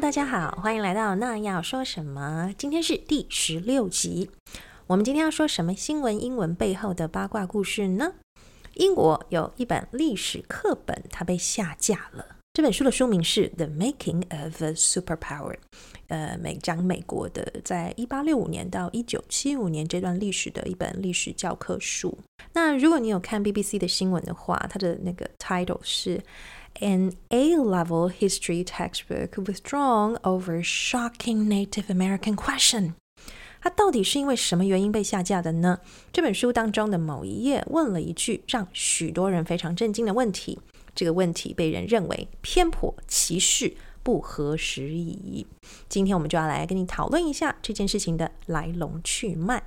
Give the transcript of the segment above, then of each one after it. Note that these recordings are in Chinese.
大家好，欢迎来到那要说什么？今天是第十六集。我们今天要说什么新闻英文背后的八卦故事呢？英国有一本历史课本，它被下架了。这本书的书名是《The Making of a Superpower》，呃，美讲美国的，在一八六五年到一九七五年这段历史的一本历史教科书。那如果你有看 BBC 的新闻的话，它的那个 title 是 An A-level history textbook withdrawn over shocking Native American question。它到底是因为什么原因被下架的呢？这本书当中的某一页问了一句让许多人非常震惊的问题。这个问题被人认为偏颇、歧视、不合时宜。今天我们就要来跟你讨论一下这件事情的来龙去脉。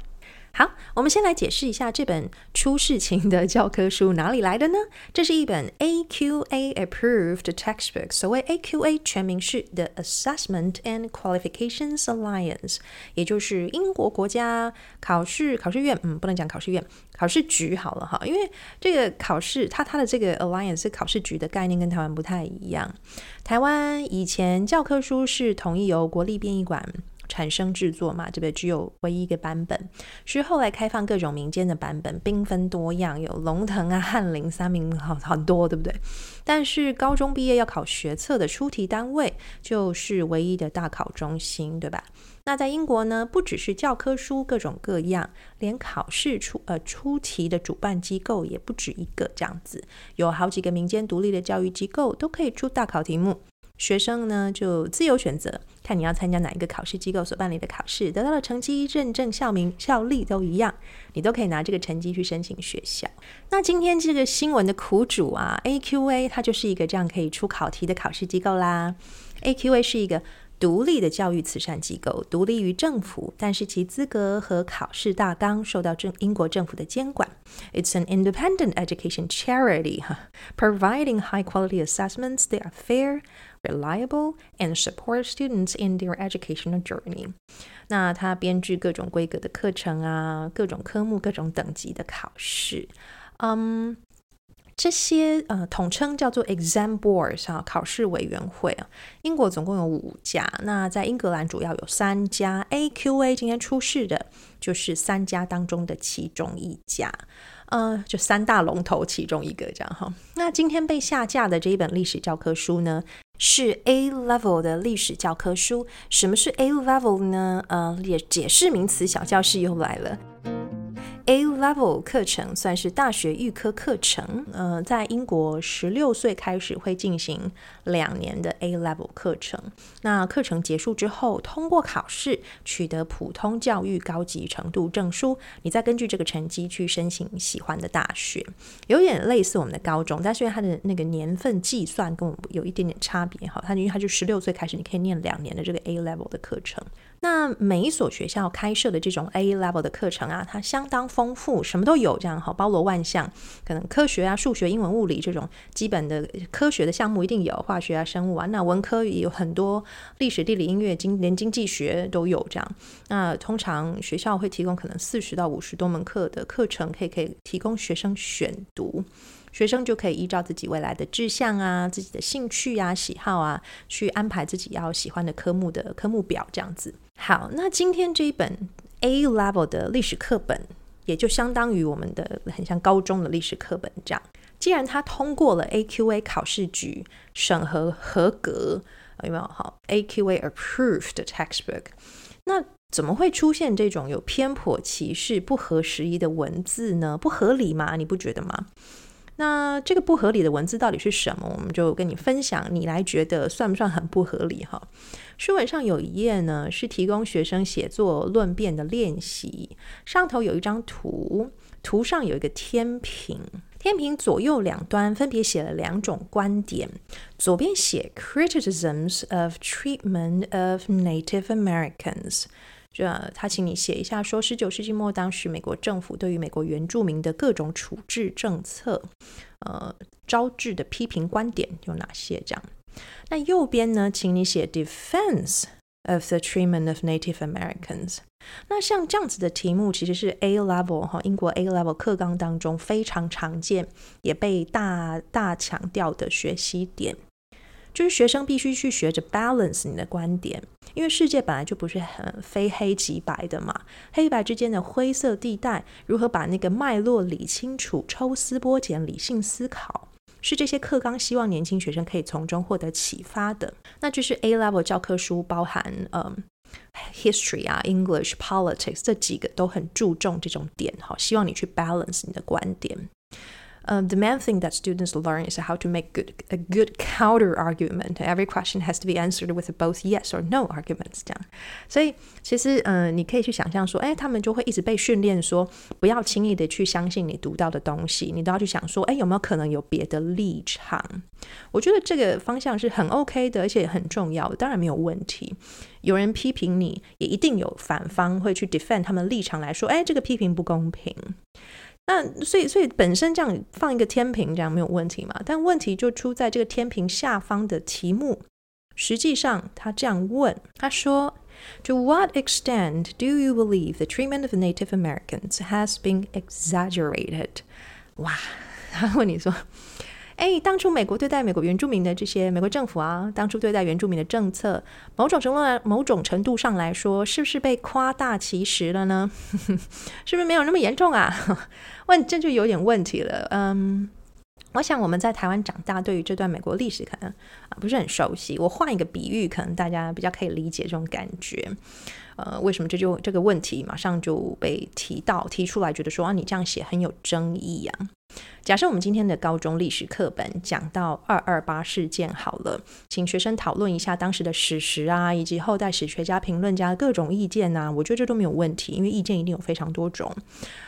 好，我们先来解释一下这本出事情的教科书哪里来的呢？这是一本 AQA approved textbook。所谓 AQA 全名是 The Assessment and Qualifications Alliance，也就是英国国家考试考试院，嗯，不能讲考试院，考试局好了哈，因为这个考试它它的这个 Alliance 考试局的概念跟台湾不太一样。台湾以前教科书是统一由国立编译馆。产生制作嘛，对不对？只有唯一一个版本，是后来开放各种民间的版本，缤纷多样，有龙腾啊、翰林、三民，好很多，对不对？但是高中毕业要考学测的出题单位，就是唯一的大考中心，对吧？那在英国呢，不只是教科书各种各样，连考试出呃出题的主办机构也不止一个，这样子，有好几个民间独立的教育机构都可以出大考题目。学生呢就自由选择，看你要参加哪一个考试机构所办理的考试，得到的成绩、认证、校名、效力都一样，你都可以拿这个成绩去申请学校。那今天这个新闻的苦主啊，AQA 它就是一个这样可以出考题的考试机构啦。AQA 是一个独立的教育慈善机构，独立于政府，但是其资格和考试大纲受到政英国政府的监管。It's an independent education charity, providing high quality assessments. They are fair, reliable, and support students in their educational journey. 那它编制各种规格的课程啊，各种科目、各种等级的考试。嗯。这些呃统称叫做 exam boards 啊，考试委员会啊。英国总共有五家，那在英格兰主要有三家。AQA 今天出事的就是三家当中的其中一家，呃，就三大龙头其中一个这样哈。那今天被下架的这一本历史教科书呢，是 A level 的历史教科书。什么是 A level 呢？呃，也解释名词小教室又来了。A level 课程算是大学预科课程，呃，在英国十六岁开始会进行两年的 A level 课程。那课程结束之后，通过考试取得普通教育高级程度证书，你再根据这个成绩去申请喜欢的大学，有点类似我们的高中，但是因为它的那个年份计算跟我们有一点点差别哈，它因为它就十六岁开始，你可以念两年的这个 A level 的课程。那每一所学校开设的这种 A level 的课程啊，它相当丰富，什么都有，这样好，包罗万象。可能科学啊、数学、英文、物理这种基本的科学的项目一定有，化学啊、生物啊。那文科也有很多，历史、地理、音乐、经连经济学都有这样。那通常学校会提供可能四十到五十多门课的课程，可以可以提供学生选读。学生就可以依照自己未来的志向啊、自己的兴趣啊、喜好啊，去安排自己要喜欢的科目的科目表，这样子。好，那今天这一本 A Level 的历史课本，也就相当于我们的很像高中的历史课本这样。既然它通过了 AQA 考试局审核合格，有没有？好，AQA Approved Textbook，那怎么会出现这种有偏颇、歧视、不合时宜的文字呢？不合理吗？你不觉得吗？那这个不合理的文字到底是什么？我们就跟你分享，你来觉得算不算很不合理哈？书本上有一页呢，是提供学生写作论辩的练习，上头有一张图，图上有一个天平，天平左右两端分别写了两种观点，左边写 criticisms of treatment of Native Americans。这他请你写一下，说十九世纪末当时美国政府对于美国原住民的各种处置政策，呃，招致的批评观点有哪些？这样，那右边呢，请你写 defense of the treatment of Native Americans。那像这样子的题目，其实是 A level 哈，英国 A level 课纲当中非常常见，也被大大强调的学习点。就是学生必须去学着 balance 你的观点，因为世界本来就不是很非黑即白的嘛，黑白之间的灰色地带，如何把那个脉络理清楚，抽丝剥茧，理性思考，是这些课纲希望年轻学生可以从中获得启发的。那就是 A level 教科书包含嗯 history 啊，English、politics 这几个都很注重这种点，哈，希望你去 balance 你的观点。The main thing that students learn is how to make good a good counter argument. Every question has to be answered with both yes or no arguments. 这样，所以其实，嗯、你可以去想象说，哎，他们就会一直被训练说，不要轻易的去相信你读到的东西，你都要去想说，哎，有没有可能有别的立场？我觉得这个方向是很 OK 的，而且很重要，当然没有问题。有人批评你，也一定有反方会去 defend 他们立场来说，哎，这个批评不公平。那所以，所以本身这样放一个天平，这样没有问题嘛？但问题就出在这个天平下方的题目。实际上，他这样问，他说：“To what extent do you believe the treatment of Native Americans has been exaggerated？” 哇，他问你说。哎，当初美国对待美国原住民的这些美国政府啊，当初对待原住民的政策，某种程度某种程度上来说，是不是被夸大其词了呢？是不是没有那么严重啊？问这就有点问题了。嗯，我想我们在台湾长大，对于这段美国历史可能啊不是很熟悉。我换一个比喻，可能大家比较可以理解这种感觉。呃，为什么这就这个问题马上就被提到提出来，觉得说啊，你这样写很有争议呀？假设我们今天的高中历史课本讲到二二八事件好了，请学生讨论一下当时的史实啊，以及后代史学家、评论家各种意见啊，我觉得这都没有问题，因为意见一定有非常多种。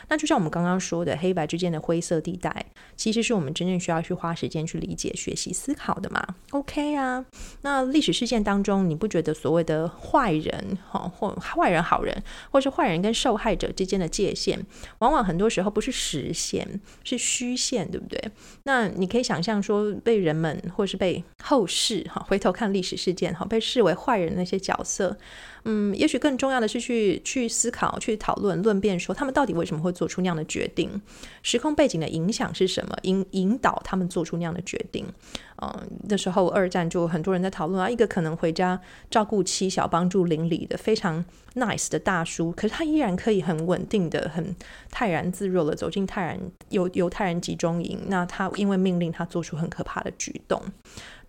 那就像我们刚刚说的，黑白之间的灰色地带，其实是我们真正需要去花时间去理解、学习、思考的嘛。OK 啊，那历史事件当中，你不觉得所谓的坏人哈或坏人、好人，或是坏人跟受害者之间的界限，往往很多时候不是实线，是虚线。对不对？那你可以想象说，被人们或是被后世哈回头看历史事件哈，被视为坏人那些角色。嗯，也许更重要的是去去思考、去讨论、论辩，说他们到底为什么会做出那样的决定，时空背景的影响是什么，引引导他们做出那样的决定。嗯，那时候二战就很多人在讨论啊，一个可能回家照顾妻小、帮助邻里的非常 nice 的大叔，可是他依然可以很稳定的、很泰然自若的走进泰然犹犹太人集中营。那他因为命令他做出很可怕的举动，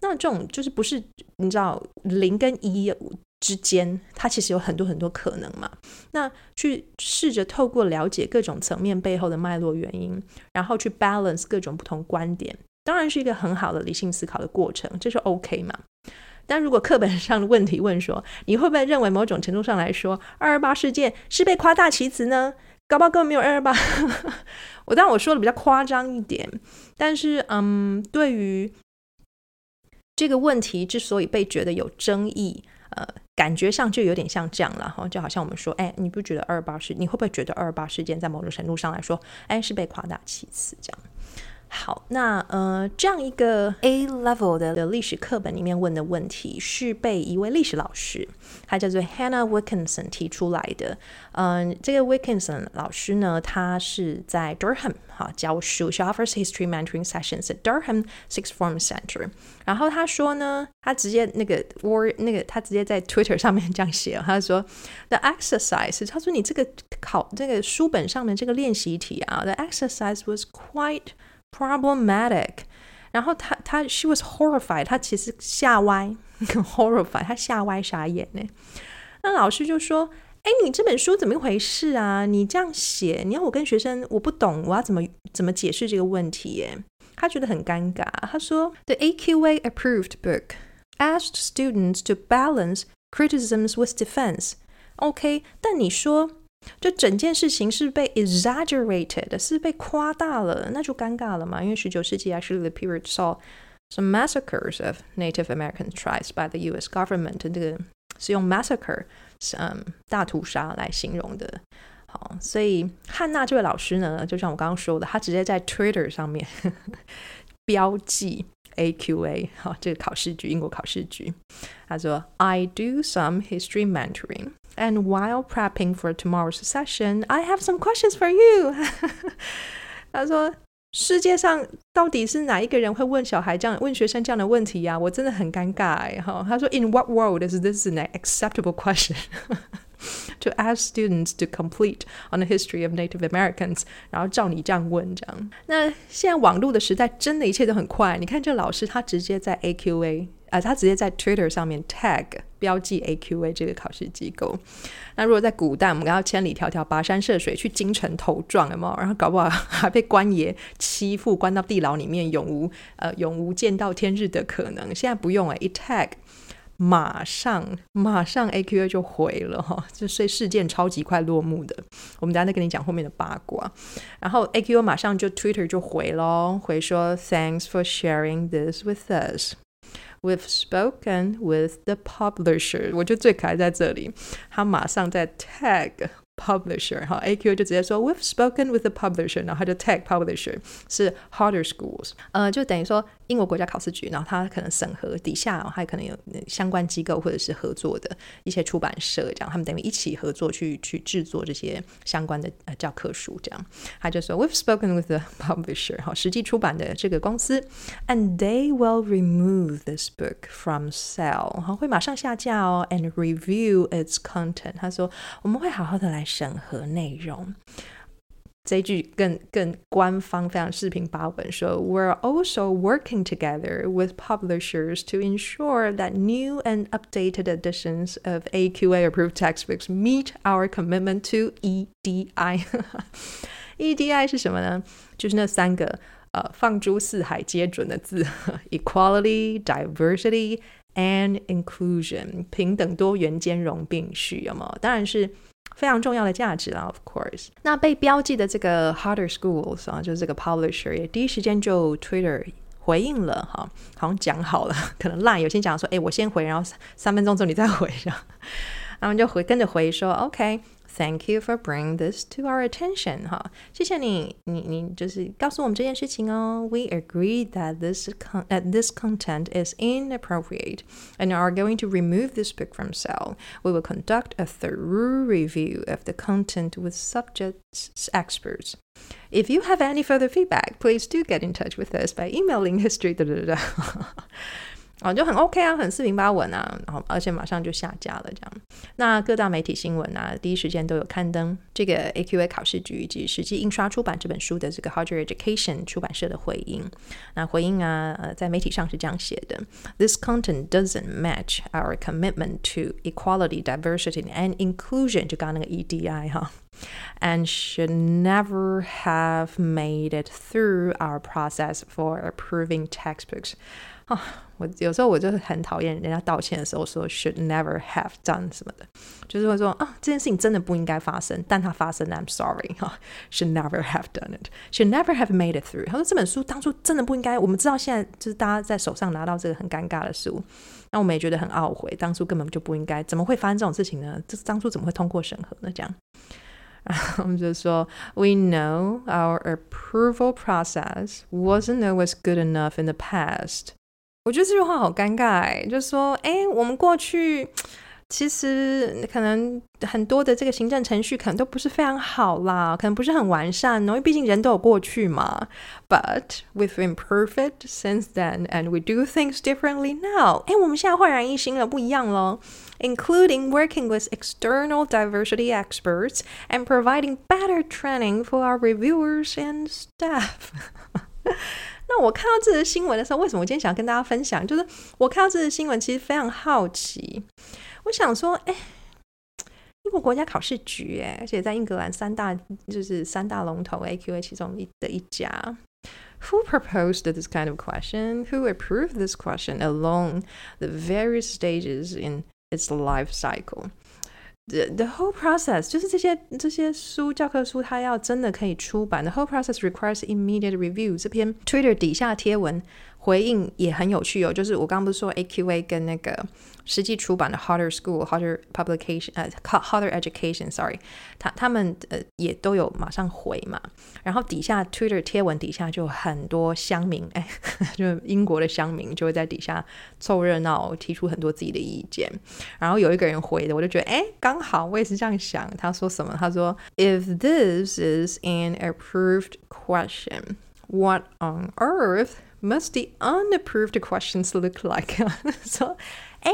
那这种就是不是你知道零跟一。之间，它其实有很多很多可能嘛。那去试着透过了解各种层面背后的脉络原因，然后去 balance 各种不同观点，当然是一个很好的理性思考的过程，这是 OK 嘛。但如果课本上的问题问说，你会不会认为某种程度上来说，二二八事件是被夸大其词呢？高报根本没有二二八。我当然我说的比较夸张一点，但是嗯，对于这个问题之所以被觉得有争议，呃。感觉上就有点像这样了哈，就好像我们说，哎，你不觉得二二八事，你会不会觉得二二八事件在某种程度上来说，哎，是被夸大其词这样？好，那呃，这样一个 A level 的的历史课本里面问的问题，是被一位历史老师，他叫做 Hannah Wilkinson 提出来的。嗯、呃，这个 Wilkinson 老师呢，他是在 Durham 哈教书，She offers history mentoring sessions at Durham Sixth Form Center。然后他说呢，他直接那个 word 那个他直接在 Twitter 上面这样写，他说 The exercise，他说你这个考这个书本上面这个练习题啊，The exercise was quite problematic，然后他他 she was horrified，他其实吓歪，horrified，他吓歪傻眼呢。那老师就说：“哎，你这本书怎么一回事啊？你这样写，你要我跟学生，我不懂，我要怎么怎么解释这个问题？”耶，他觉得很尴尬。他说：“The AQA approved book asked students to balance criticisms with defense。”OK，但你说。 就整件事情是被 exaggerated，是被夸大了，那就尴尬了嘛。因为十九世纪 actually the period saw some massacres of Native American tribes by the U.S. government，这个是用 massacre，嗯，大屠杀来形容的。好，所以汉娜这位老师呢，就像我刚刚说的，他直接在 Twitter 上面标记 AQA，好，这个考试局，英国考试局，他说 I do some history mentoring。And while prepping for tomorrow's session, I have some questions for you. 他说：“ 世界上到底是哪一个人会问小孩这样问学生这样的问题呀、啊？我真的很尴尬哎哈。他说：“In what world is this an acceptable question To ask students to complete on the history of Native Americans？” 然后照你这样问这样。那现在网络的时代，真的一切都很快。你看这老师，他直接在 AQA。啊，他直接在 Twitter 上面 tag 标记 AQA 这个考试机构。那如果在古代，我们要千里迢迢跋山涉水去京城投状，有没有？然后搞不好还被官爷欺负，关到地牢里面，永无呃永无见到天日的可能。现在不用哎，一 tag 马上马上 AQA 就回了哈，就所以事件超级快落幕的。我们等下再跟你讲后面的八卦。然后 AQA 马上就 Twitter 就回咯，回说 Thanks for sharing this with us。We've spoken with the publisher，我觉得最可爱在这里，他马上在 tag。Publisher 哈，A Q A 就直接说 We've spoken with the publisher，然后他就 tag publisher 是 Harder Schools，呃，就等于说英国国家考试局，然后他可能审核底下还可能有相关机构或者是合作的一些出版社，这样他们等于一起合作去去制作这些相关的呃教科书，这样他就说 We've spoken with the publisher，哈，实际出版的这个公司，and they will remove this book from sale，哈，会马上下架哦，and review its content，他说我们会好好的来。审核内容，这一句更更官方，非常四平八稳，说 We're also working together with publishers to ensure that new and updated editions of AQA-approved textbooks meet our commitment to EDI。 EDI 是什么呢？就是那三个呃放诸四海皆准的字：equality、diversity and inclusion，平等、多元、兼容并蓄，有没有？当然是。 非常重要的价值啊，of course。那被标记的这个 Harder Schools 啊，就是这个 publisher 也第一时间就 Twitter 回应了哈，好像讲好了，可能 Line 有些讲说，哎，我先回，然后三分钟之后你再回，然后他们就回跟着回说，OK。Thank you for bringing this to our attention，哈，谢谢你，你你就是告诉我们这件事情哦。We agree that this con that this content is inappropriate and are going to remove this book from sale. We will conduct a thorough review of the content with subject experts. If you have any further feedback, please do get in touch with us by emailing history 哒哒哒。哦，就很 OK 啊，很四平八稳啊，然后而且马上就下架了，这样。那各大媒体新闻啊，第一时间都有刊登这个 AQA 考试局以及实际印刷出版这本书的这个 Harder Education 出版社的回应。那回应啊，呃，在媒体上是这样写的：This content doesn't match our commitment to equality, diversity and inclusion，就刚刚那个 EDI 哈，and should never have made it through our process for approving textbooks。 啊、我有时候我就是很讨厌人家道歉的时候说 should never have done 什么的，就是会说啊，这件事情真的不应该发生，但它发生了，I'm sorry 哈、should never have done it，should never have made it through。他说这本书当初真的不应该，我们知道现在就是大家在手上拿到这个很尴尬的书，那我们也觉得很懊悔，当初根本就不应该，怎么会发生这种事情呢？这当初怎么会通过审核呢？这样，然后我们就说 We know our approval process wasn't always good enough in the past。我觉得这句话好尴尬哎，就是说，哎，我们过去其实可能很多的这个行政程序可能都不是非常好啦，可能不是很完善，因为毕竟人都有过去嘛。But we've improved since then, and we do things differently now。哎，我们现在焕然一新了，不一样了，including working with external diversity experts and providing better training for our reviewers and staff。 那我看到这个新闻的时候，为什么我今天想要跟大家分享？就是我看到这个新闻，其实非常好奇。我想说，哎，英国国家考试局，哎，而且在英格兰三大就是三大龙头 AQA 其中一的一家。Who proposed this kind of question? Who approved this question along the various stages in its life cycle? The the whole process 就是这些这些书教科书，它要真的可以出版。The whole process requires immediate review。这篇 Twitter 底下贴文回应也很有趣哦，就是我刚刚不是说 AQA 跟那个。实际出版的 Harder School、Harder Publication，呃，Harder Education，sorry，他他们呃也都有马上回嘛，然后底下 Twitter 贴文底下就很多乡民，哎，就英国的乡民就会在底下凑热闹，提出很多自己的意见，然后有一个人回的，我就觉得，哎，刚好我也是这样想，他说什么？他说，If this is an approved question。What on earth must the unapproved questions look like？说，哎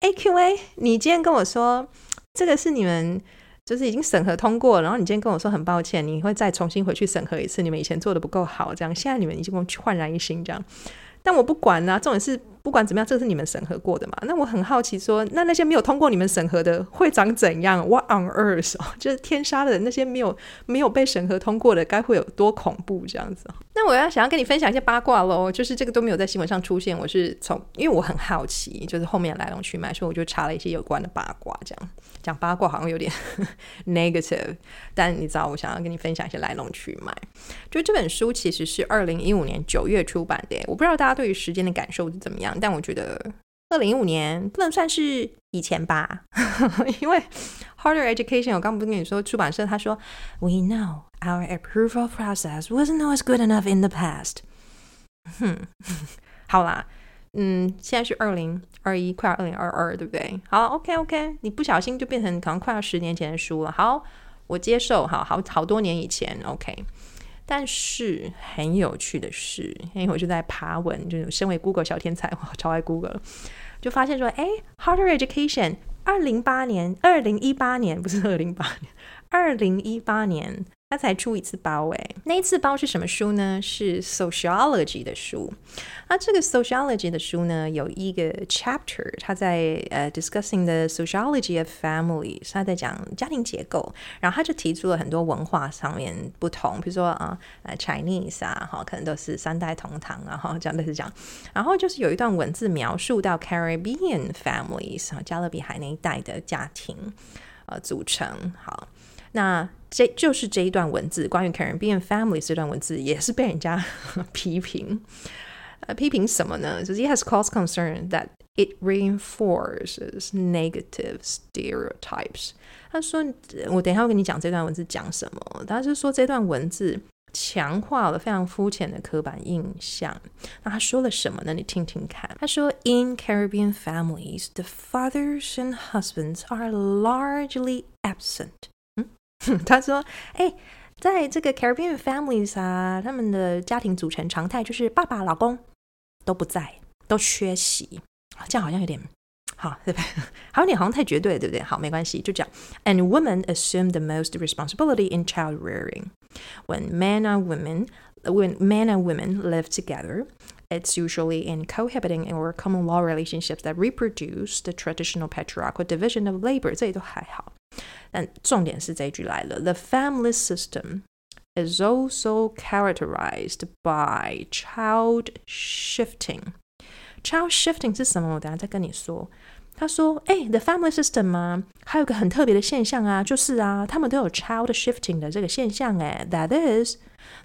AQA，你今天跟我说这个是你们就是已经审核通过，然后你今天跟我说很抱歉，你会再重新回去审核一次，你们以前做的不够好，这样现在你们已经焕然一新，这样。但我不管啊，重点是。不管怎么样，这是你们审核过的嘛？那我很好奇说，那那些没有通过你们审核的会长怎样？What on earth？就是天杀的那些没有没有被审核通过的，该会有多恐怖这样子？那我要想要跟你分享一些八卦喽，就是这个都没有在新闻上出现。我是从因为我很好奇，就是后面来龙去脉，所以我就查了一些有关的八卦。这样讲八卦好像有点 negative，但你知道，我想要跟你分享一些来龙去脉。就这本书其实是二零一五年九月出版的，我不知道大家对于时间的感受是怎么样。但我觉得二零一五年不能算是以前吧，因为 Harder Education，我刚不是跟你说出版社他说，We know our approval process wasn't always good enough in the past。哼，好啦，嗯，现在是二零二一，快要二零二二，对不对？好，OK OK，你不小心就变成可能快要十年前的书了。好，我接受，好好好多年以前，OK。但是很有趣的是，因为我就在爬文，就是身为 Google 小天才，我超爱 Google，就发现说，哎，Harder Education，二零八年，二零一八年不是二零八年，二零一八年。他才出一次包诶，那一次包是什么书呢？是 sociology 的书。那这个 sociology 的书呢，有一个 chapter，他在呃、discussing the sociology of families，他在讲家庭结构。然后他就提出了很多文化上面不同，比如说啊呃 Chinese 啊，哈，可能都是三代同堂啊，哈，这样类似这样。然后就是有一段文字描述到 Caribbean families，哈加勒比海那一带的家庭呃组成。好，那。这就是这一段文字，关于 Caribbean families 这段文字也是被人家批评。呃，批评什么呢？就是 it has caused concern that it reinforces negative stereotypes。他说，我等一下会跟你讲这段文字讲什么。他是说这段文字强化了非常肤浅的刻板印象。那他说了什么呢？你听听看。他说，In Caribbean families, the fathers and husbands are largely absent. 他说：“哎、欸，在这个 Caribbean families 啊，他们的家庭组成常态就是爸爸、老公都不在，都缺席。这样好像有点好，对不对？好像有点好像太绝对了，对不对？好，没关系，就这样。And women assume the most responsibility in child rearing. When men and women, when men and women live together, it's usually in cohabiting or common law relationships that reproduce the traditional patriarchal division of labor。这里都还好。”但重点是这一句来了：The family system is also characterized by child shifting. Child shifting 是什么？我等下再跟你说。他说：“哎，the family system 啊，还有个很特别的现象啊，就是啊，他们都有 child shifting 的这个现象。哎，that is。”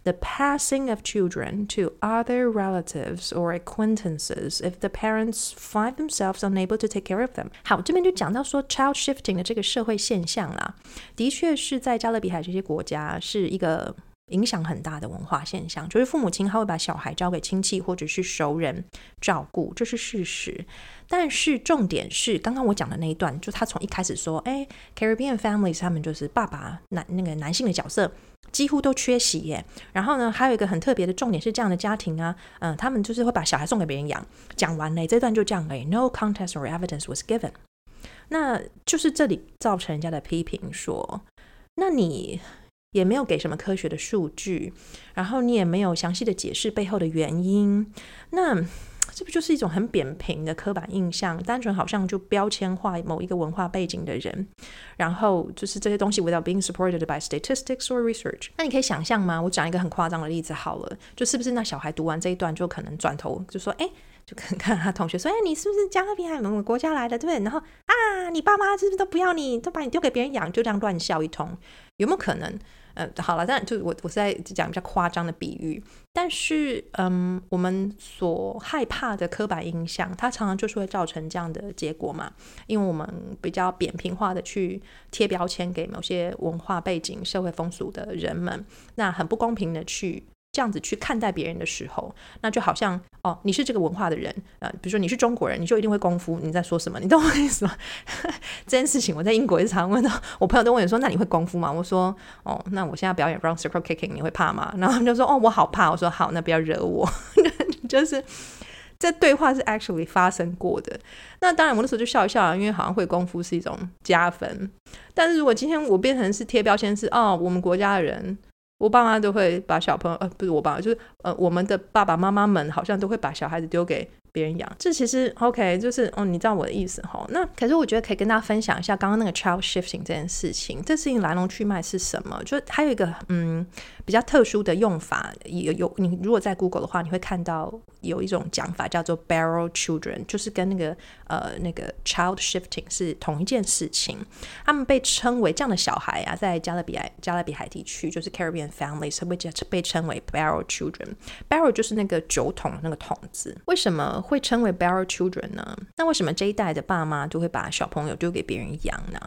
The passing of children to other relatives or acquaintances if the parents find themselves unable to take care of them。好，这边就讲到说 child shifting 的这个社会现象啦，的确是在加勒比海这些国家是一个 影响很大的文化现象，就是父母亲他会把小孩交给亲戚或者是熟人照顾，这是事实。但是重点是，刚刚我讲的那一段，就他从一开始说，哎，Caribbean families 他们就是爸爸男那个男性的角色。几乎都缺席耶。然后呢，还有一个很特别的重点是，这样的家庭啊，嗯、他们就是会把小孩送给别人养。讲完了，这段就这样诶，No context or evidence was given。那就是这里造成人家的批评说，那你也没有给什么科学的数据，然后你也没有详细的解释背后的原因，那。这不就是一种很扁平的刻板印象，单纯好像就标签化某一个文化背景的人，然后就是这些东西 without being supported by statistics or research。那你可以想象吗？我讲一个很夸张的例子好了，就是不是那小孩读完这一段就可能转头就说，哎，就看看他同学说，哎，你是不是加勒比海某个国家来的，对不对？然后啊，你爸妈是不是都不要你，都把你丢给别人养，就这样乱笑一通，有没有可能？呃，好了，但就我我是在讲比较夸张的比喻，但是嗯，我们所害怕的刻板印象，它常常就是会造成这样的结果嘛，因为我们比较扁平化的去贴标签给某些文化背景、社会风俗的人们，那很不公平的去这样子去看待别人的时候，那就好像哦，你是这个文化的人，呃，比如说你是中国人，你就一定会功夫。你在说什么？你懂我意思吗？这件事情我在英国也常问到，我朋友都问我说：“那你会功夫吗？”我说：“哦，那我现在表演 round circle kicking，你会怕吗？” 然后他们就说：“哦，我好怕。”我说：“好，那不要惹我。”就是这对话是 actually 发生过的。那当然，我那时候就笑一笑，因为好像会功夫是一种加分。但是如果今天我变成是贴标签是哦，我们国家的人。我爸妈都会把小朋友，呃，不是我爸，就是呃，我们的爸爸妈妈们好像都会把小孩子丢给别人养，这其实 OK，就是哦，你知道我的意思哈。那可是我觉得可以跟大家分享一下刚刚那个 child shifting 这件事情，这事情来龙去脉是什么？就还有一个嗯比较特殊的用法，有有你如果在 Google 的话，你会看到有一种讲法叫做 barrel children，就是跟那个呃那个 child shifting 是同一件事情。他们被称为这样的小孩啊，在加勒比海加勒比海地区，就是 Caribbean families 会被称为 barrel children。barrel 就是那个酒桶那个桶子，为什么？会称为 bear children 呢？那为什么这一代的爸妈就会把小朋友丢给别人养呢？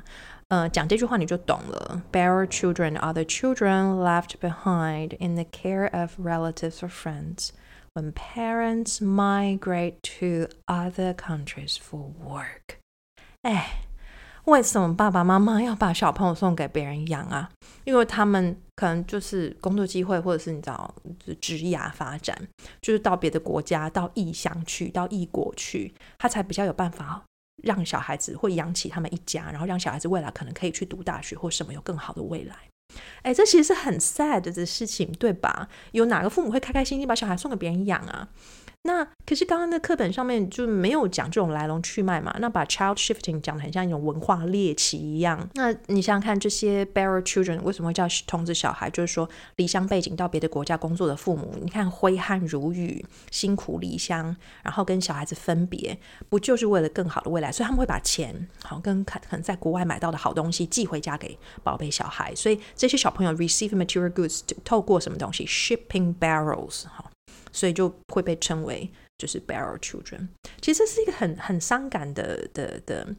呃，讲这句话你就懂了。Bear children are the children left behind in the care of relatives or friends when parents migrate to other countries for work。哎。为什么爸爸妈妈要把小朋友送给别人养啊？因为他们可能就是工作机会，或者是你知道，职涯发展，就是到别的国家、到异乡去、到异国去，他才比较有办法让小孩子会养起他们一家，然后让小孩子未来可能可以去读大学或什么有更好的未来。哎，这其实是很 sad 的事情，对吧？有哪个父母会开开心心把小孩送给别人养啊？那可是刚刚的课本上面就没有讲这种来龙去脉嘛？那把 child shifting 讲得很像一种文化猎奇一样。那你想想看，这些 barrel children 为什么会叫通知小孩？就是说离乡背景到别的国家工作的父母，你看挥汗如雨，辛苦离乡，然后跟小孩子分别，不就是为了更好的未来？所以他们会把钱好跟可能在国外买到的好东西寄回家给宝贝小孩。所以这些小朋友 receive material goods 透过什么东西？shipping barrels 哈。所以就会被称为就是 barrel children。其实是一个很很伤感的的的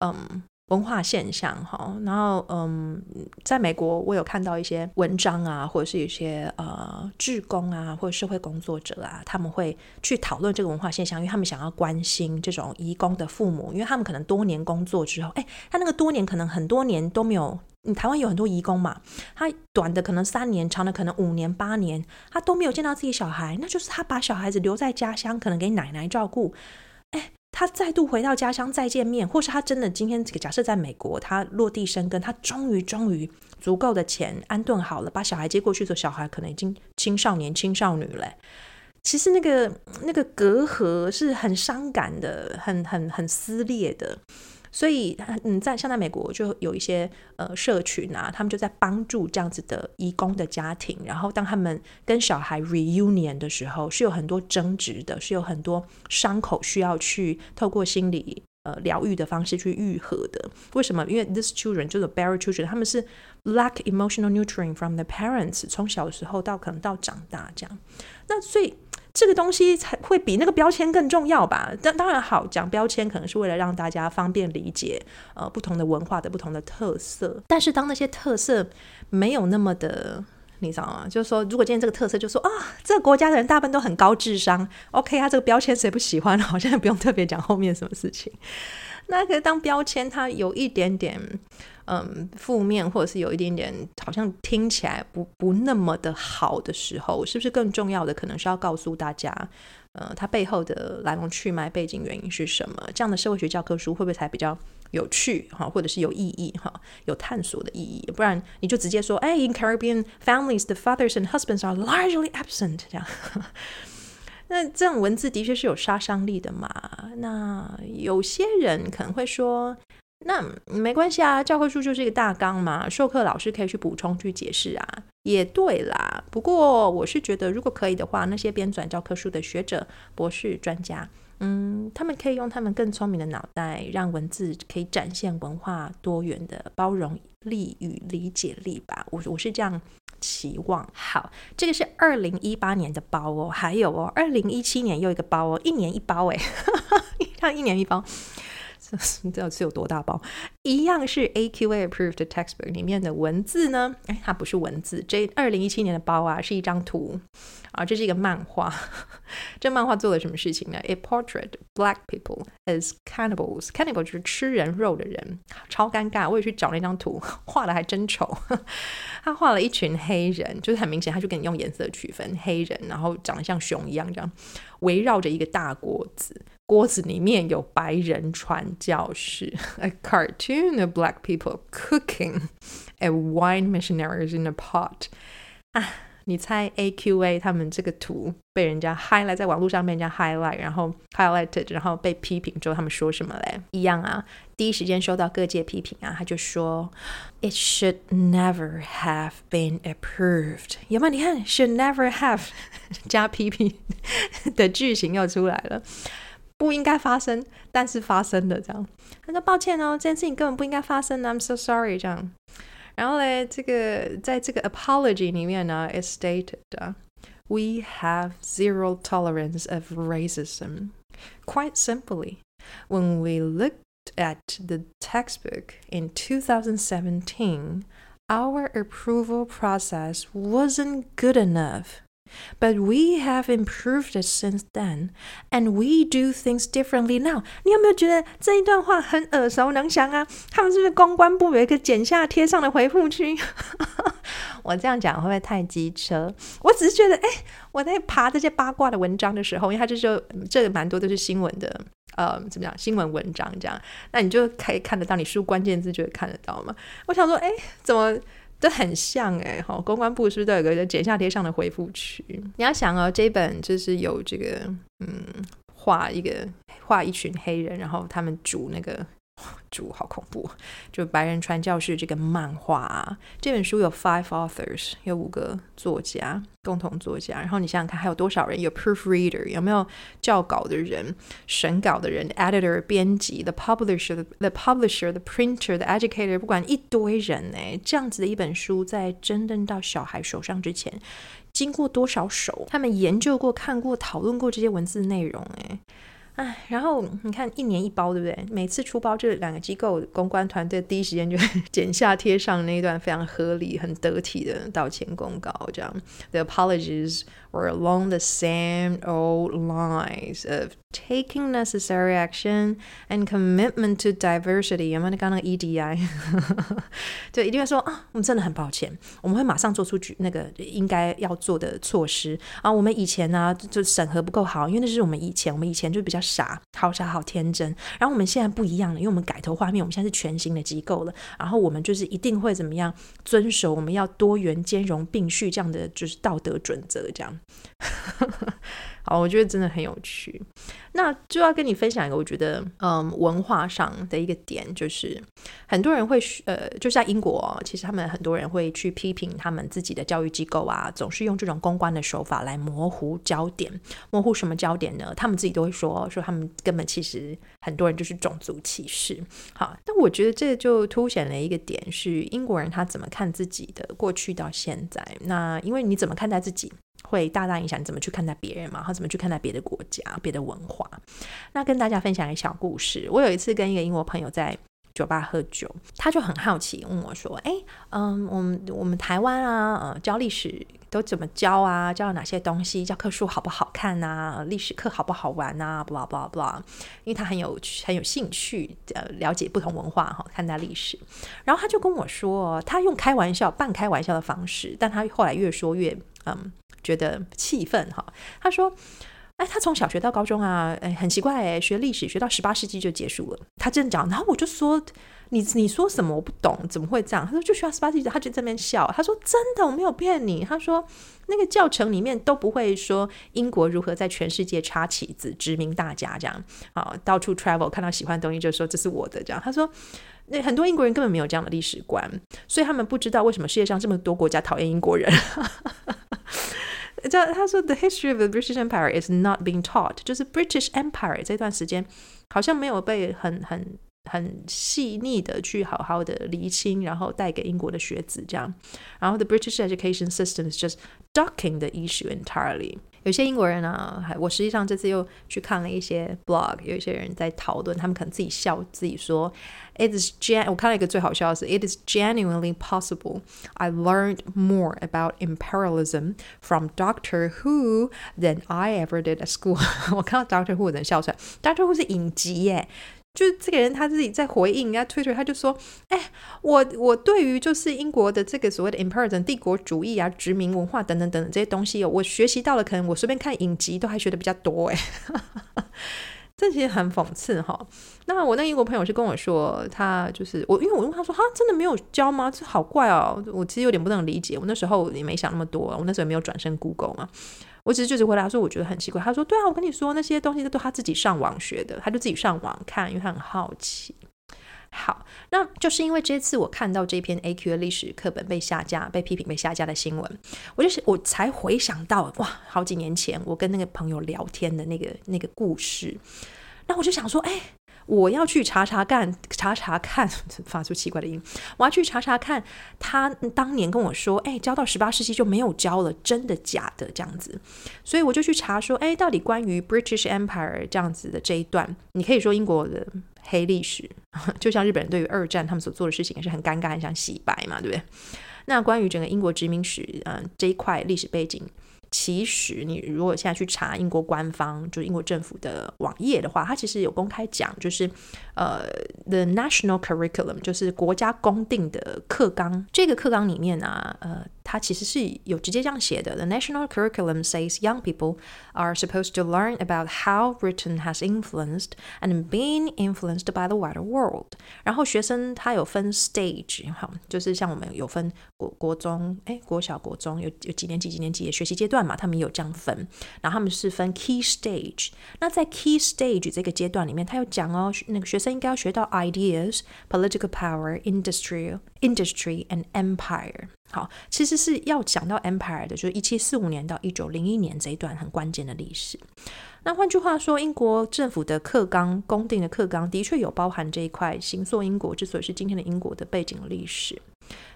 嗯文化现象哈。然后嗯，在美国我有看到一些文章啊，或者是一些呃志工啊，或者社会工作者啊，他们会去讨论这个文化现象，因为他们想要关心这种移工的父母，因为他们可能多年工作之后，哎，他那个多年可能很多年都没有。你台湾有很多移工嘛，他短的可能三年，长的可能五年、八年，他都没有见到自己小孩，那就是他把小孩子留在家乡，可能给奶奶照顾。哎，他再度回到家乡再见面，或是他真的今天这个假设在美国，他落地生根，他终于终于足够的钱安顿好了，把小孩接过去的，小孩可能已经青少年、青少女嘞。其实那个那个隔阂是很伤感的，很很很撕裂的。所以，嗯，在像在美国就有一些呃社群啊，他们就在帮助这样子的移工的家庭。然后，当他们跟小孩 reunion 的时候，是有很多争执的，是有很多伤口需要去透过心理呃疗愈的方式去愈合的。为什么？因为 these children 就是 barrel children，他们是 lack emotional nurturing from the parents，从小时候到可能到长大这样。那所以。这个东西才会比那个标签更重要吧？当当然好，讲标签可能是为了让大家方便理解，呃，不同的文化的不同的特色。但是当那些特色没有那么的，你知道吗？就是说，如果今天这个特色就说啊，这个国家的人大部分都很高智商，OK，他这个标签谁不喜欢？好像也不用特别讲后面什么事情。那可是当标签它有一点点。嗯，负面或者是有一点点好像听起来不不那么的好的时候，是不是更重要的可能是要告诉大家，呃，它背后的来龙去脉、背景原因是什么？这样的社会学教科书会不会才比较有趣哈，或者是有意义哈，有探索的意义？不然你就直接说，哎，in Caribbean families, the fathers and husbands are largely absent，这样，那这种文字的确是有杀伤力的嘛？那有些人可能会说。那没关系啊，教科书就是一个大纲嘛，授课老师可以去补充去解释啊，也对啦。不过我是觉得，如果可以的话，那些编纂教科书的学者、博士、专家，嗯，他们可以用他们更聪明的脑袋，让文字可以展现文化多元的包容力与理解力吧。我我是这样期望。好，这个是二零一八年的包哦，还有哦，二零一七年又一个包哦，一年一包哎，哈哈，一年一包。这这是有多大包？一样是 AQA approved textbook 里面的文字呢？哎，它不是文字，这二零一七年的包啊，是一张图啊，这是一个漫画。这漫画做了什么事情呢？It portrayed black people as cannibals. Cannibal 就是吃人肉的人，超尴尬。我也去找那张图，画的还真丑。他画了一群黑人，就是很明显，他就给你用颜色区分黑人，然后长得像熊一样，这样围绕着一个大锅子。锅子里面有白人传教士，a cartoon of black people cooking, and white missionaries in a pot。啊，你猜 AQA 他们这个图被人家 highlight 在网络上被人家 highlight，然后 highlighted，然后被批评之后，他们说什么嘞？一样啊，第一时间收到各界批评啊，他就说，It should never have been approved。有没有？你看，should never have 加批评的句型又出来了。 不应该发生，但是发生的这样。他说：“抱歉哦，这件事情根本不应该发生的，I'm so sorry。”这样。然后嘞，这个在这个 apology 里面呢，it stated we have zero tolerance of racism. Quite simply, when we looked at the textbook in 2017, our approval process wasn't good enough. But we have improved it since then, and we do things differently now. 你有没有觉得这一段话很耳熟能详啊？他们是不是公关部有一个剪下贴上的回复区？我这样讲会不会太机车？我只是觉得，哎，我在爬这些八卦的文章的时候，因为他就说这个蛮多都是新闻的，呃，怎么讲？新闻文章这样，那你就可以看得到，你输关键字就会看得到嘛。我想说，哎，怎么？都很像哎，好，公关部是不是都有个剪下贴上的回复区？你要想哦，这本就是有这个，嗯，画一个画一群黑人，然后他们煮那个。主好恐怖，就白人传教士这个漫画啊，这本书有 five authors，有五个作家共同作家。然后你想想看，还有多少人有 proofreader，有没有校稿的人、审稿的人、editor 编辑、the publisher、the publisher、the printer、the educator，不管一堆人哎，这样子的一本书在真正到小孩手上之前，经过多少手？他们研究过、看过、讨论过这些文字内容哎。哎，然后你看一年一包，对不对？每次出包，这两个机构公关团队第一时间就 剪下贴上那一段非常合理、很得体的道歉公告，这样。The apologies were along the same old lines of taking necessary action and commitment to diversity。有没有你刚刚那个 EDI？对，一定会说啊，我们真的很抱歉，我们会马上做出举那个应该要做的措施啊。我们以前呢、啊、就审核不够好，因为那是我们以前，我们以前就比较。傻，好傻，好天真。然后我们现在不一样了，因为我们改头换面，我们现在是全新的机构了。然后我们就是一定会怎么样遵守我们要多元兼容并蓄这样的就是道德准则，这样。好，我觉得真的很有趣。那就要跟你分享一个，我觉得，嗯，文化上的一个点，就是很多人会，呃，就是在英国，其实他们很多人会去批评他们自己的教育机构啊，总是用这种公关的手法来模糊焦点。模糊什么焦点呢？他们自己都会说，说他们根本其实很多人就是种族歧视。好，但我觉得这就凸显了一个点，是英国人他怎么看自己的过去到现在。那因为你怎么看待自己？会大大影响你怎么去看待别人嘛，然后怎么去看待别的国家、别的文化。那跟大家分享一个小故事。我有一次跟一个英国朋友在酒吧喝酒，他就很好奇问我说：“哎，嗯，我们我们台湾啊，呃，教历史都怎么教啊？教哪些东西？教科书好不好看啊？历史课好不好玩啊？blah blah blah。因为他很有很有兴趣，呃，了解不同文化哈，看待历史。然后他就跟我说，他用开玩笑、半开玩笑的方式，但他后来越说越嗯。”觉得气愤哈，他说：“哎，他从小学到高中啊，哎，很奇怪哎，学历史学到十八世纪就结束了。”他这样讲，然后我就说：“你你说什么？我不懂，怎么会这样？”他说：“就学到十八世纪。”他就在那边笑。他说：“真的，我没有骗你。”他说：“那个教程里面都不会说英国如何在全世界插旗子殖民大家这样啊，到处 travel 看到喜欢的东西就说这是我的这样。”他说：“那很多英国人根本没有这样的历史观，所以他们不知道为什么世界上这么多国家讨厌英国人。” 他说：“The history of the British Empire is not being taught。”就是 British Empire 这段时间好像没有被很很很细腻的去好好的厘清，然后带给英国的学子这样。然后 The British education system is just ducking the issue entirely。 有些英国人呢，还我实际上这次又去看了一些 blog，有一些人在讨论，他们可能自己笑自己说，It is gen，我看了一个最好笑的是，It is genuinely possible I learned more about imperialism from Doctor Who than I ever did at school。我看到 Doctor Who 我能笑出来，Doctor Who 是影集耶。 就是这个人他自己在回应人家推特，他就说：“哎，我我对于就是英国的这个所谓的 imperialism 帝国主义啊、殖民文化等等等等这些东西，我学习到了，可能我随便看影集都还学的比较多。”哎，这其实很讽刺哈。那我那英国朋友是跟我说，他就是我，因为我问他说：“哈，真的没有教吗？这好怪哦。”我其实有点不能理解。我那时候也没想那么多，我那时候也没有转身 Google 嘛。我只是就是回答说，我觉得很奇怪。他说：“对啊，我跟你说，那些东西都他自己上网学的，他就自己上网看，因为他很好奇。”好，那就是因为这次我看到这篇 AQ 的历史课本被下架、被批评、被下架的新闻，我就是我才回想到哇，好几年前我跟那个朋友聊天的那个那个故事。那我就想说，哎。我要去查查看，查查看，发出奇怪的音。我要去查查看，他当年跟我说，哎，教到十八世纪就没有教了，真的假的？这样子，所以我就去查说，哎，到底关于 British Empire 这样子的这一段，你可以说英国的黑历史，就像日本人对于二战他们所做的事情也是很尴尬，很想洗白嘛，对不对？那关于整个英国殖民史，嗯、这一块历史背景。其实，你如果现在去查英国官方，就是英国政府的网页的话，它其实有公开讲，就是呃，the national curriculum，就是国家公定的课纲。这个课纲里面呢，呃。它其实是有直接这样写的。The national curriculum says young people are supposed to learn about how Britain has influenced and been influenced by the wider world。然后学生他有分 stage，哈，就是像我们有分国国中，哎，国小、国中有有几年级、几年级的学习阶段嘛，他们有这样分。然后他们是分 key stage。那在 key stage 这个阶段里面，他有讲哦，那个学生应该要学到 ideas、political power、industry、industry and empire。 好，其实是要讲到 Empire 的，就是一七四五年到一九零一年这一段很关键的历史。那换句话说，英国政府的课纲公定的课纲的确有包含这一块，形塑英国之所以是今天的英国的背景历史。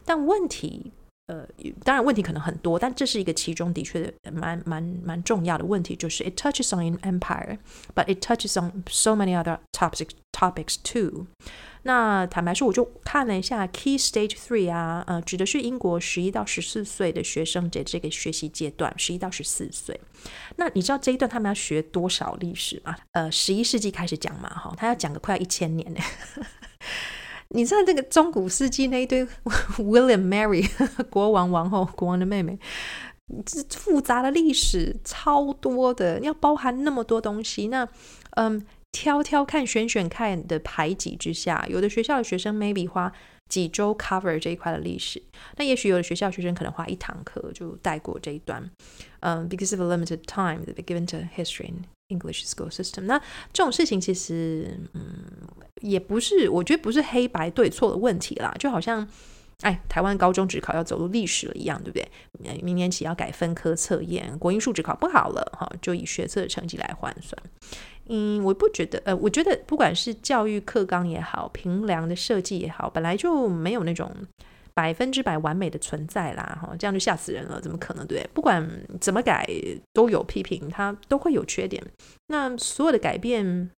但问题，呃，当然问题可能很多，但这是一个其中的确蛮蛮蛮重要的问题，就是 It touches on Empire，but it touches on so many other topics topics too。那坦白说，我就看了一下 Key Stage Three 啊，呃，指的是英国十一到十四岁的学生的这个学习阶段，十一到十四岁。那你知道这一段他们要学多少历史吗？呃，十一世纪开始讲嘛，哈，他要讲个快要一千年呢。你知道这个中古世纪那一堆 William Mary 国王王后国王的妹妹，这复杂的历史超多的，要包含那么多东西，那嗯。挑挑看，选选看的排挤之下，有的学校的学生 maybe 花几周 cover 这一块的历史，那也许有的学校学生可能花一堂课就带过这一段。嗯、，because of a limited time that they given to history in English school system，那这种事情其实嗯也不是，我觉得不是黑白对错的问题啦，就好像哎，台湾高中只考要走入历史了一样，对不对？明年起要改分科测验，国英数只考不好了哈，就以学测的成绩来换算。嗯，我不觉得，呃，我觉得不管是教育课纲也好，平量的设计也好，本来就没有那种百分之百完美的存在啦，哈，这样就吓死人了，怎么可能，对？不管怎么改，都有批评，它都会有缺点。那所有的改变。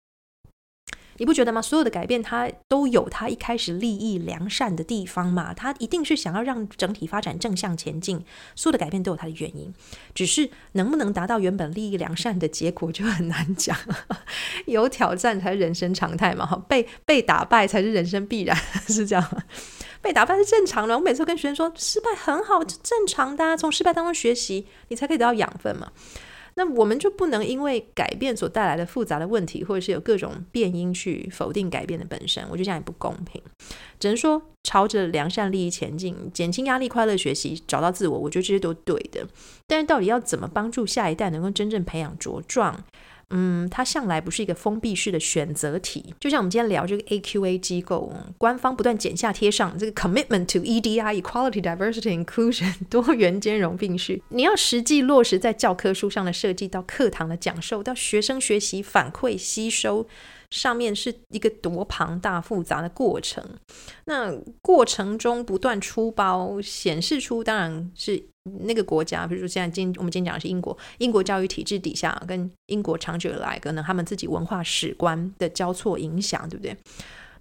你不觉得吗？所有的改变，它都有它一开始利益良善的地方嘛。它一定是想要让整体发展正向前进。所有的改变都有它的原因，只是能不能达到原本利益良善的结果就很难讲。有挑战才是人生常态嘛，哈，被被打败才是人生必然，是这样。被打败是正常的。我每次跟学生说，失败很好，正常的啊，从失败当中学习，你才可以得到养分嘛。那我们就不能因为改变所带来的复杂的问题，或者是有各种变因去否定改变的本身，我觉得这样也不公平。只能说朝着良善利益前进，减轻压力，快乐学习，找到自我，我觉得这些都对的。但是到底要怎么帮助下一代能够真正培养茁壮？嗯，它向来不是一个封闭式的选择题，就像我们今天聊这个 AQA 机构，官方不断剪下贴上这个 commitment to EDI equality diversity inclusion 多元兼容并蓄，你要实际落实在教科书上的设计，到课堂的讲授，到学生学习反馈吸收。上面是一个多庞大复杂的过程，那过程中不断出包，显示出当然是那个国家，比如说现在今我们今天讲的是英国，英国教育体制底下，跟英国长久以来可能他们自己文化史观的交错影响，对不对？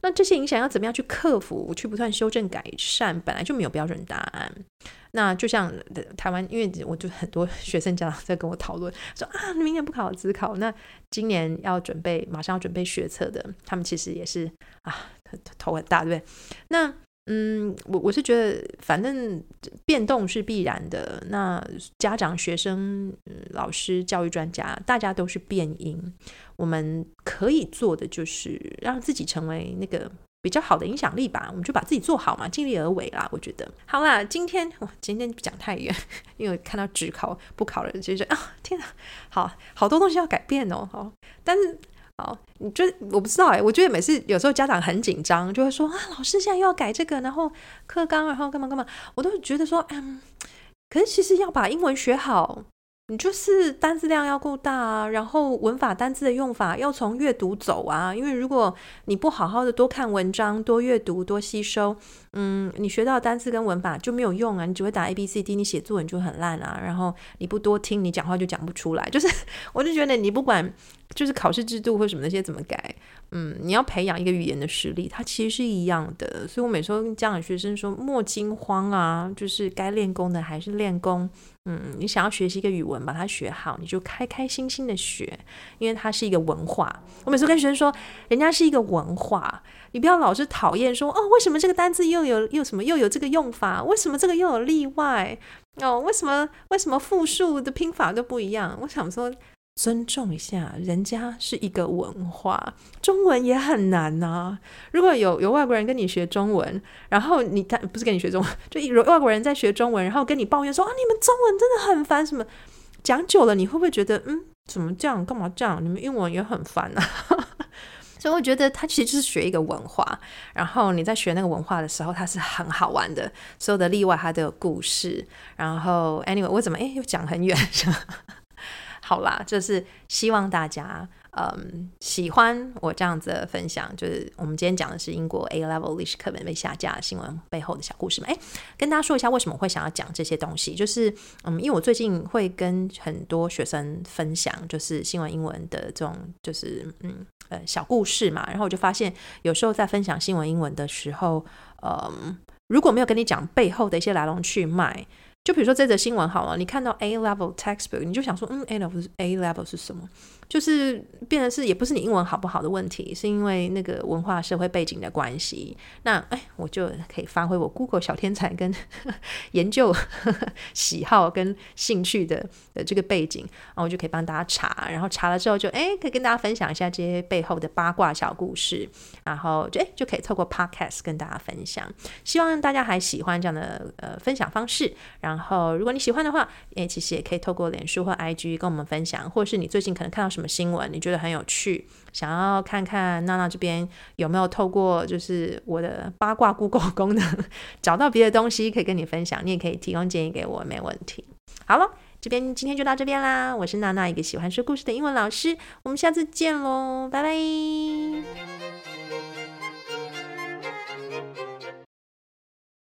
那这些影响要怎么样去克服，去不断修正改善，本来就没有标准答案。那就像台湾，因为我就很多学生家长在跟我讨论，说啊，明年不考指考，那今年要准备，马上要准备学测的，他们其实也是啊，头很大，对不对？那嗯，我我是觉得，反正变动是必然的。那家长、学生、老师、教育专家，大家都是变因。我们可以做的就是让自己成为那个。比较好的影响力吧，我们就把自己做好嘛，尽力而为啦。我觉得好啦，今天哇，今天讲太远，因为看到只考不考了，就觉得啊，天哪，好好多东西要改变哦。好，但是好，你觉得我不知道哎，我觉得每次有时候家长很紧张，就会说啊，老师现在又要改这个，然后课纲，然后干嘛干嘛，我都觉得说，嗯，可是其实要把英文学好。你就是单字量要够大啊，然后文法单字的用法要从阅读走啊，因为如果你不好好的多看文章、多阅读、多吸收，嗯，你学到单字跟文法就没有用啊，你只会打 A B C D，你写作文就很烂啊，然后你不多听，你讲话就讲不出来。就是，我就觉得你不管就是考试制度或什么那些怎么改，嗯，你要培养一个语言的实力，它其实是一样的。所以我每次都跟家长学生说，莫惊慌啊，就是该练功的还是练功。嗯，你想要学习一个语文，把它学好，你就开开心心的学，因为它是一个文化。我每次跟学生说，人家是一个文化，你不要老是讨厌说，哦，为什么这个单字又有又什么又有这个用法？为什么这个又有例外？哦，为什么为什么复数的拼法都不一样？我想说。尊重一下，人家是一个文化，中文也很难呐、如果有有外国人跟你学中文，然后你他不是跟你学中文，就有外国人在学中文，然后跟你抱怨说啊，你们中文真的很烦，什么讲久了，你会不会觉得嗯，怎么这样，干嘛这样？你们英文也很烦啊。所以我觉得他其实就是学一个文化，然后你在学那个文化的时候，它是很好玩的，所有的例外它都有故事。然后 anyway，我怎么诶又讲很远？好啦，就是希望大家嗯喜欢我这样子的分享。就是我们今天讲的是英国 A Level 历史课本被下架新闻背后的小故事嘛。诶，跟大家说一下为什么会想要讲这些东西。就是嗯，因为我最近会跟很多学生分享，就是新闻英文的这种就是嗯呃小故事嘛。然后我就发现，有时候在分享新闻英文的时候，嗯，如果没有跟你讲背后的一些来龙去脉。就比如说这则新闻好了，你看到 A level textbook，你就想说，嗯，A level A level 是什么？就是变得是也不是你英文好不好的问题，是因为那个文化社会背景的关系。那哎，我就可以发挥我 Google 小天才跟 研究 喜好跟兴趣的的这个背景，然后我就可以帮大家查，然后查了之后就哎，可以跟大家分享一下这些背后的八卦小故事，然后就哎就可以透过 Podcast 跟大家分享。希望大家还喜欢这样的呃分享方式。然后如果你喜欢的话，哎，其实也可以透过脸书或 IG 跟我们分享，或者是你最近可能看到什么什么新闻？你觉得很有趣，想要看看娜娜这边有没有透过就是我的八卦 Google 功能 找到别的东西可以跟你分享？你也可以提供建议给我，没问题。好了，这边今天就到这边啦。我是娜娜，一个喜欢说故事的英文老师。我们下次见喽，拜拜。